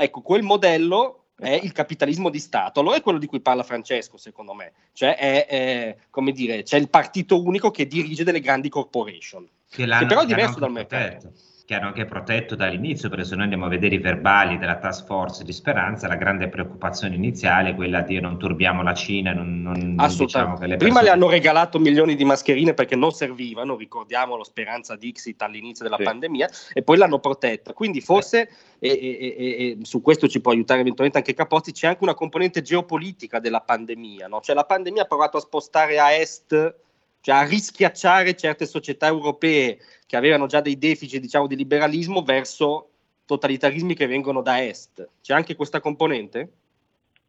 Ecco, quel modello è il capitalismo di Stato, allora è quello di cui parla Francesco, secondo me, cioè è, è come dire, c'è il partito unico che dirige delle grandi corporation, che, che però è diverso dal mercato che hanno anche protetto dall'inizio, perché se noi andiamo a vedere i verbali della task force di Speranza, la grande preoccupazione iniziale è quella di non turbiamo la Cina, non, non, Assolutamente. diciamo che le persone... Prima le hanno regalato milioni di mascherine perché non servivano, ricordiamo lo Speranza Dixit all'inizio della sì. pandemia, e poi l'hanno protetta. Quindi forse, e, e, e, su questo ci può aiutare eventualmente anche Capozzi, c'è anche una componente geopolitica della pandemia, no? cioè la pandemia ha provato a spostare a est cioè a rischiacciare certe società europee che avevano già dei deficit diciamo, di liberalismo verso totalitarismi che vengono da est. C'è anche questa componente?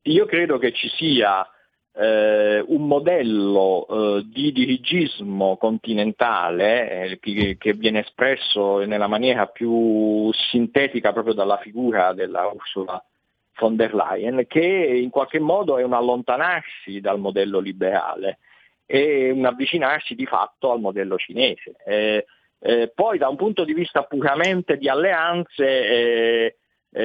Io credo che ci sia eh, un modello eh, di dirigismo continentale eh, che, che, viene espresso nella maniera più sintetica proprio dalla figura della Ursula von der Leyen, che in qualche modo è un allontanarsi dal modello liberale e un avvicinarsi di fatto al modello cinese. Eh, eh, poi da un punto di vista puramente di alleanze,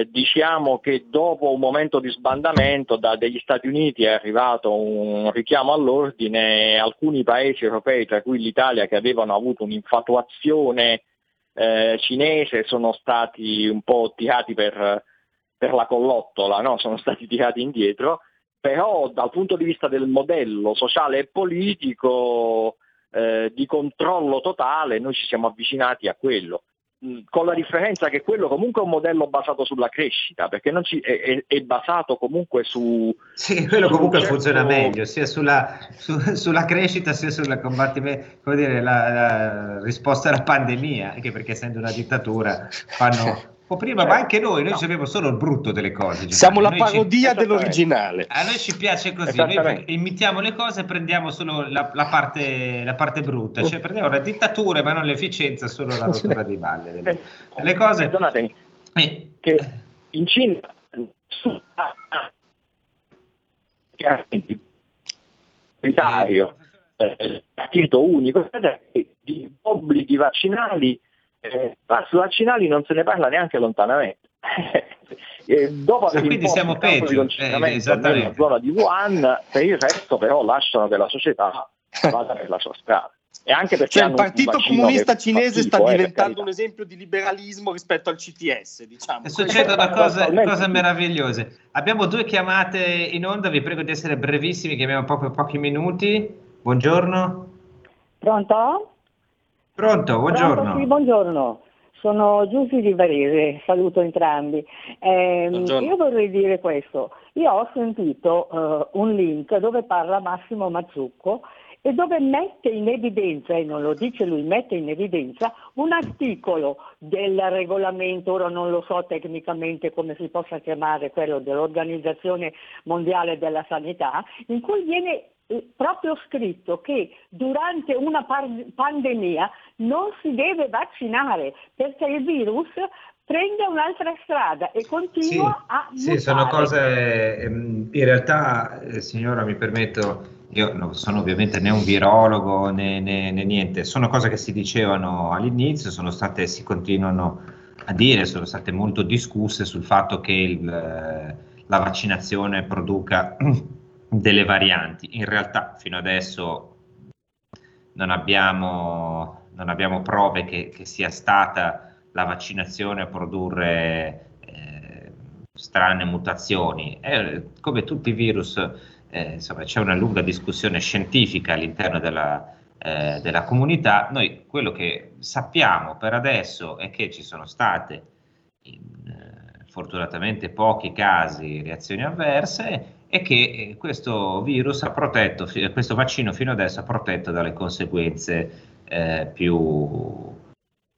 diciamo che dopo un momento di sbandamento da, degli Stati Uniti è arrivato un richiamo all'ordine, alcuni paesi europei, tra cui l'Italia, che avevano avuto un'infatuazione eh, cinese, sono stati un po' tirati per, per la collottola, no? sono stati tirati indietro però dal punto di vista del modello sociale e politico eh, di controllo totale noi ci siamo avvicinati a quello. Mm, con la differenza che quello comunque è un modello basato sulla crescita, perché ci, è, è, basato comunque su... Sì, quello comunque certo... funziona meglio, sia sulla, su, sulla, crescita sia sulla combattimento, come dire, la, la risposta alla pandemia, anche perché essendo una dittatura fanno po' prima, cioè, ma anche noi, noi no. sappiamo solo il brutto delle cose. Siamo la parodia ci... dell'originale. A noi ci piace così, noi imitiamo le cose e prendiamo solo la, la, parte, la parte, brutta, cioè prendiamo la dittatura ma non l'efficienza, solo la rottura di balle. Delle, delle cose... Perdonatemi, eh. che in Cina prioritario, eh, partito unico, di obblighi vaccinali eh, vaccinali non se ne parla neanche lontanamente. [LAUGHS] eh, dopo aver quindi siamo peggio eh, nella zona di Wuhan, per il resto però lasciano che la società vada per la sua strada. E anche perché cioè, il Partito Comunista Cinese sta eh, diventando un esempio di liberalismo rispetto al CTS. Diciamo. Succedono cose, cose, meravigliose. Abbiamo due chiamate in onda, vi prego di essere brevissimi, che abbiamo proprio pochi minuti. Buongiorno. Pronto? Pronto, buongiorno. Pronto, sì, buongiorno. Sono Giussi di Varese, saluto entrambi. Eh, io vorrei dire questo, io ho sentito uh, un link dove parla Massimo Mazzucco e dove mette in evidenza, e non lo dice lui, mette in evidenza un articolo del regolamento, ora non lo so tecnicamente come si possa chiamare, quello dell'Organizzazione Mondiale della Sanità, in cui viene proprio scritto che durante una pandemia non si deve vaccinare perché il virus prende un'altra strada e continua sì, a Sì, sono cose, ehm, in realtà, eh, signora, mi permetto, io non sono ovviamente né un virologo né, né, né, niente, sono cose che si dicevano all'inizio, sono state, si continuano a dire, sono state molto discusse sul fatto che il, la vaccinazione produca delle varianti. In realtà fino adesso non abbiamo, non abbiamo prove che, che sia stata la vaccinazione a produrre eh, strane mutazioni. Eh, come tutti i virus, eh, insomma, c'è una lunga discussione scientifica all'interno della, eh, della, comunità. Noi quello che sappiamo per adesso è che ci sono state in, eh, fortunatamente pochi casi reazioni avverse e che eh, questo virus ha protetto, questo vaccino fino adesso ha protetto dalle conseguenze più,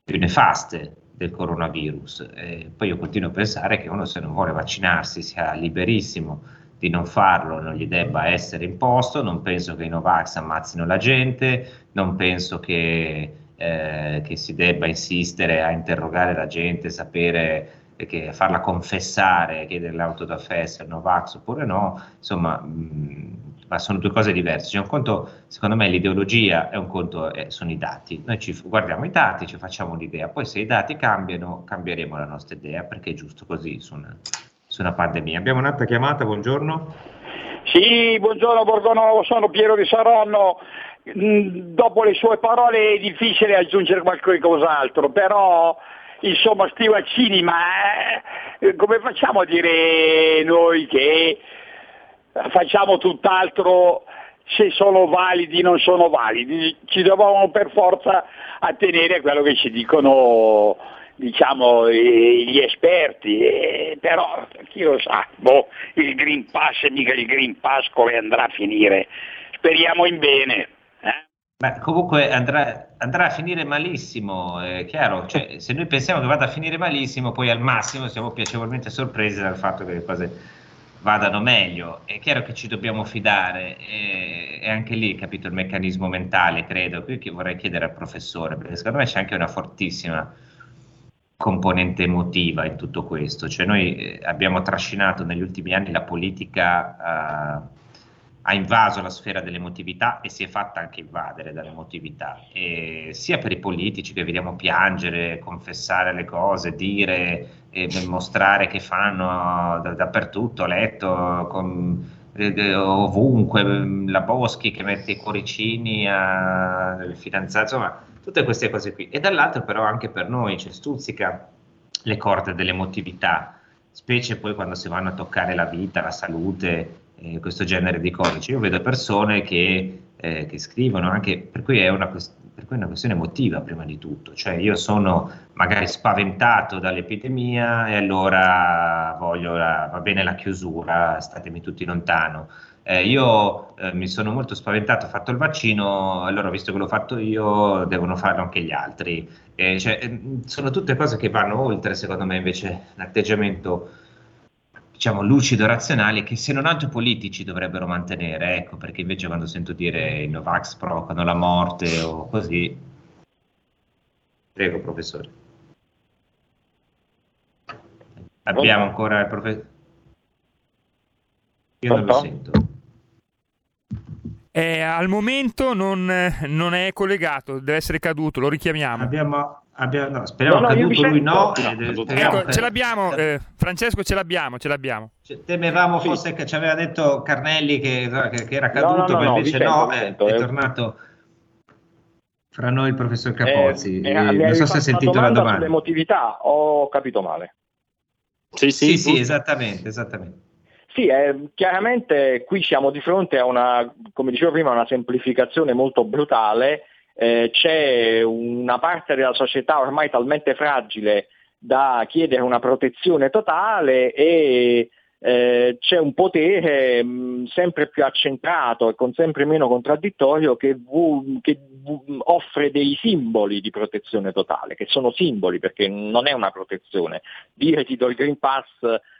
più nefaste del coronavirus. E poi io continuo a pensare che uno se non vuole vaccinarsi sia liberissimo di non farlo, non gli debba essere imposto, non penso che i Novax ammazzino la gente, non penso che, eh, che si debba insistere a interrogare la gente, sapere che farla confessare, chiedere l'auto da fè se è Novax oppure no, insomma, mh, ma sono due cose diverse. C'è un conto, secondo me, l'ideologia e un conto eh, sono i dati. Noi ci guardiamo i dati, ci facciamo un'idea, poi se i dati cambiano, cambieremo la nostra idea, perché è giusto così su una, su una pandemia. Abbiamo un'altra chiamata, buongiorno. Sì, buongiorno Borgonovo, sono Piero di Saronno. Mm, dopo le sue parole è difficile aggiungere qualcos'altro, però insomma sti vaccini, ma eh, come facciamo a dire noi che facciamo tutt'altro se sono validi o non sono validi, ci dobbiamo per forza attenere a quello che ci dicono diciamo, gli esperti, eh, però chi lo sa, boh, il Green Pass mica il Green Pass come andrà a finire, speriamo in bene. Eh? Beh, comunque andrà, andrà, a finire malissimo, è chiaro, cioè, se noi pensiamo che vada a finire malissimo, poi al massimo siamo piacevolmente sorpresi dal fatto che le cose vadano meglio. È chiaro che ci dobbiamo fidare e, e anche lì capito il meccanismo mentale, credo. Qui vorrei chiedere al professore, perché secondo me c'è anche una fortissima componente emotiva in tutto questo. Cioè noi eh, abbiamo trascinato negli ultimi anni la politica uh, ha invaso la sfera dell'emotività e si è fatta anche invadere dall'emotività, e sia per i politici che vediamo piangere, confessare le cose, dire e mostrare che fanno da, dappertutto, letto, con, eh, ovunque, la Boschi che mette i cuoricini al fidanzato, insomma, tutte queste cose qui. E dall'altro però anche per noi ci stuzzica le corde dell'emotività, specie poi quando si vanno a toccare la vita, la salute, eh, questo genere di codici. Io vedo persone che, eh, che scrivono anche, per cui è una, per cui è una questione emotiva prima di tutto, cioè io sono magari spaventato dall'epidemia e allora voglio la, va bene la chiusura, statemi tutti lontano. Eh, io eh, mi sono molto spaventato, ho fatto il vaccino, allora visto che l'ho fatto io, devono farlo anche gli altri. Eh, cioè, mm, sono tutte cose che vanno oltre, secondo me, invece l'atteggiamento diciamo, lucido e razionali che se non altro politici dovrebbero mantenere, ecco, perché invece quando sento dire i Novax provocano la morte o così... Prego, professore. Abbiamo ancora il professore... Io non lo sento. Eh, al momento non, non, è collegato, deve essere caduto, lo richiamiamo. Abbiamo, Abbiamo, no, speriamo no, no, caduto lui no. no ecco, ce l'abbiamo, eh, Francesco, ce l'abbiamo, ce l'abbiamo. Cioè, temevamo sì. fosse che ci aveva detto Carnelli che, che, che era caduto, ma invece no, è, è, tornato fra noi il professor Capozzi. Eh, eh, non so se ha sentito la domanda. Sull'emotività ho capito male. Sì, sì, sì, sì esattamente, esattamente. Sì, eh, chiaramente qui siamo di fronte a una, come dicevo prima, una semplificazione molto brutale eh, c'è una parte della società ormai talmente fragile da chiedere una protezione totale e eh, c'è un potere mh, mm, sempre più accentrato e con sempre meno contraddittorio che, vu, che vu, offre dei simboli di protezione totale, che sono simboli perché non è una protezione. Dire ti do il Green Pass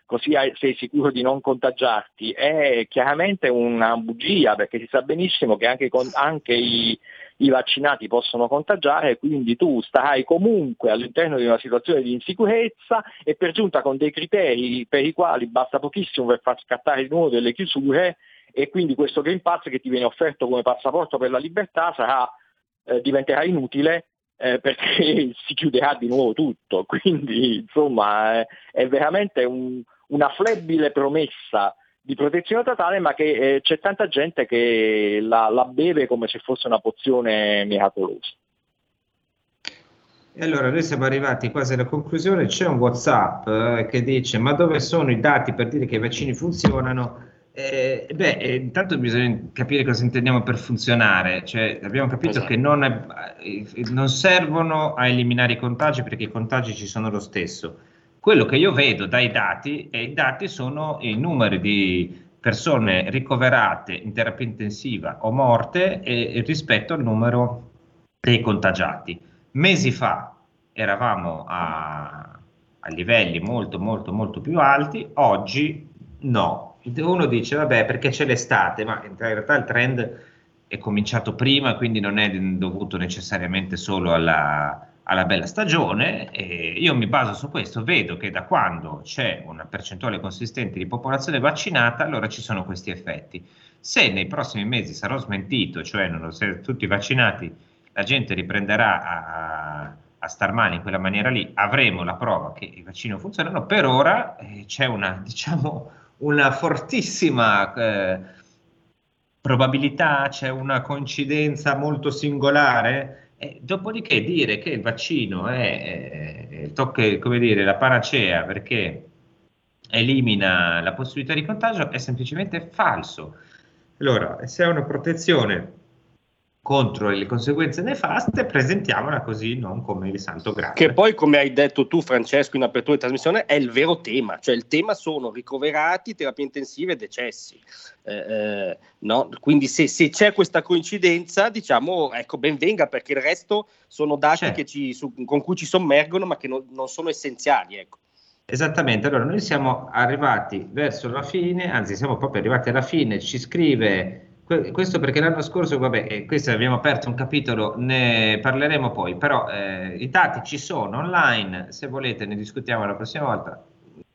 così sei sicuro di non contagiarti, è chiaramente una bugia perché si sa benissimo che anche, con, anche i, i vaccinati possono contagiare, quindi tu starai comunque all'interno di una situazione di insicurezza e per giunta con dei criteri per i quali basta pochissimo per far scattare di nuovo delle chiusure e quindi questo Green Pass che ti viene offerto come passaporto per la libertà sarà, eh, diventerà inutile eh, [LAUGHS] perché si chiuderà di nuovo tutto. Quindi insomma è, è veramente un, una flebile promessa di protezione totale, ma che eh, c'è tanta gente che la, la, beve come se fosse una pozione miracolosa. E allora noi siamo arrivati quasi alla conclusione, c'è un Whatsapp eh, che dice ma dove sono i dati per dire che i vaccini funzionano? Eh, beh, eh, intanto bisogna capire cosa intendiamo per funzionare, cioè, abbiamo capito esatto. che non, è, eh, non servono a eliminare i contagi perché i contagi ci sono lo stesso quello che io vedo dai dati, e i dati sono i numeri di persone ricoverate in terapia intensiva o morte e, rispetto al numero dei contagiati. Mesi fa eravamo a, a livelli molto molto molto più alti, oggi no. Uno dice vabbè perché c'è l'estate, ma in realtà il trend è cominciato prima, quindi non è dovuto necessariamente solo alla, alla bella stagione e io mi baso su questo, vedo che da quando c'è una percentuale consistente di popolazione vaccinata, allora ci sono questi effetti. Se nei prossimi mesi sarò smentito, cioè non, se tutti vaccinati, la gente riprenderà a, a star male in quella maniera lì, avremo la prova che i vaccini funzionano, per ora eh, c'è una, [LAUGHS] diciamo, una fortissima... Eh, probabilità, c'è una coincidenza molto singolare e dopodiché dire che il vaccino è, è, è come dire, la panacea perché elimina la possibilità di contagio è semplicemente falso. Allora, se è una protezione contro le conseguenze nefaste, presentiamola così, non come il santo graal. Che poi, come hai detto tu, Francesco, in apertura di trasmissione, è il vero tema, cioè il tema sono ricoverati, terapie intensive e decessi. Eh, eh, no? Quindi se, se, c'è questa coincidenza, diciamo, ecco, ben venga, perché il resto sono dati certo. ci, su, con cui ci sommergono, ma che non, non sono essenziali. Ecco. Esattamente, allora noi siamo arrivati verso la fine, anzi siamo proprio arrivati alla fine, ci scrive questo perché l'anno scorso, vabbè, eh, questo abbiamo aperto un capitolo, ne parleremo poi, però eh, i dati ci sono online, se volete ne discutiamo la prossima volta,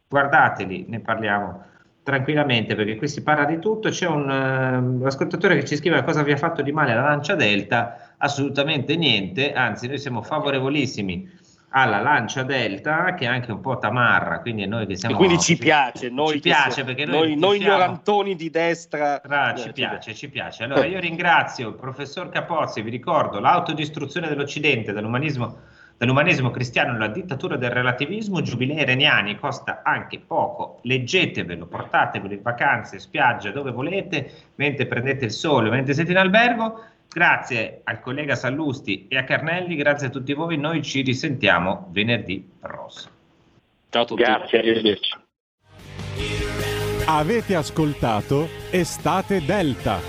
guardateli, ne parliamo tranquillamente perché qui si parla di tutto, c'è un uh, ascoltatore che ci scrive cosa vi ha fatto di male la lancia delta, assolutamente niente, anzi noi siamo favorevolissimi alla lancia delta che è anche un po' tamarra quindi noi che siamo e quindi ci piace noi ci piace perché noi, noi, noi ignorantoni di destra. Ah, ci piace ci piace. Allora io ringrazio il professor Capozzi vi ricordo l'autodistruzione dell'Occidente dall'umanismo, dall'umanesimo cristiano alla dittatura del relativismo giubilei reniani costa anche poco. Leggetevelo portatevelo in vacanze spiaggia dove volete mentre prendete il sole mentre siete in albergo Grazie al collega Sallusti e a Carnelli, grazie a tutti voi, noi ci risentiamo venerdì prossimo. Ciao a tutti. Grazie, arrivederci. Avete ascoltato Estate Delta.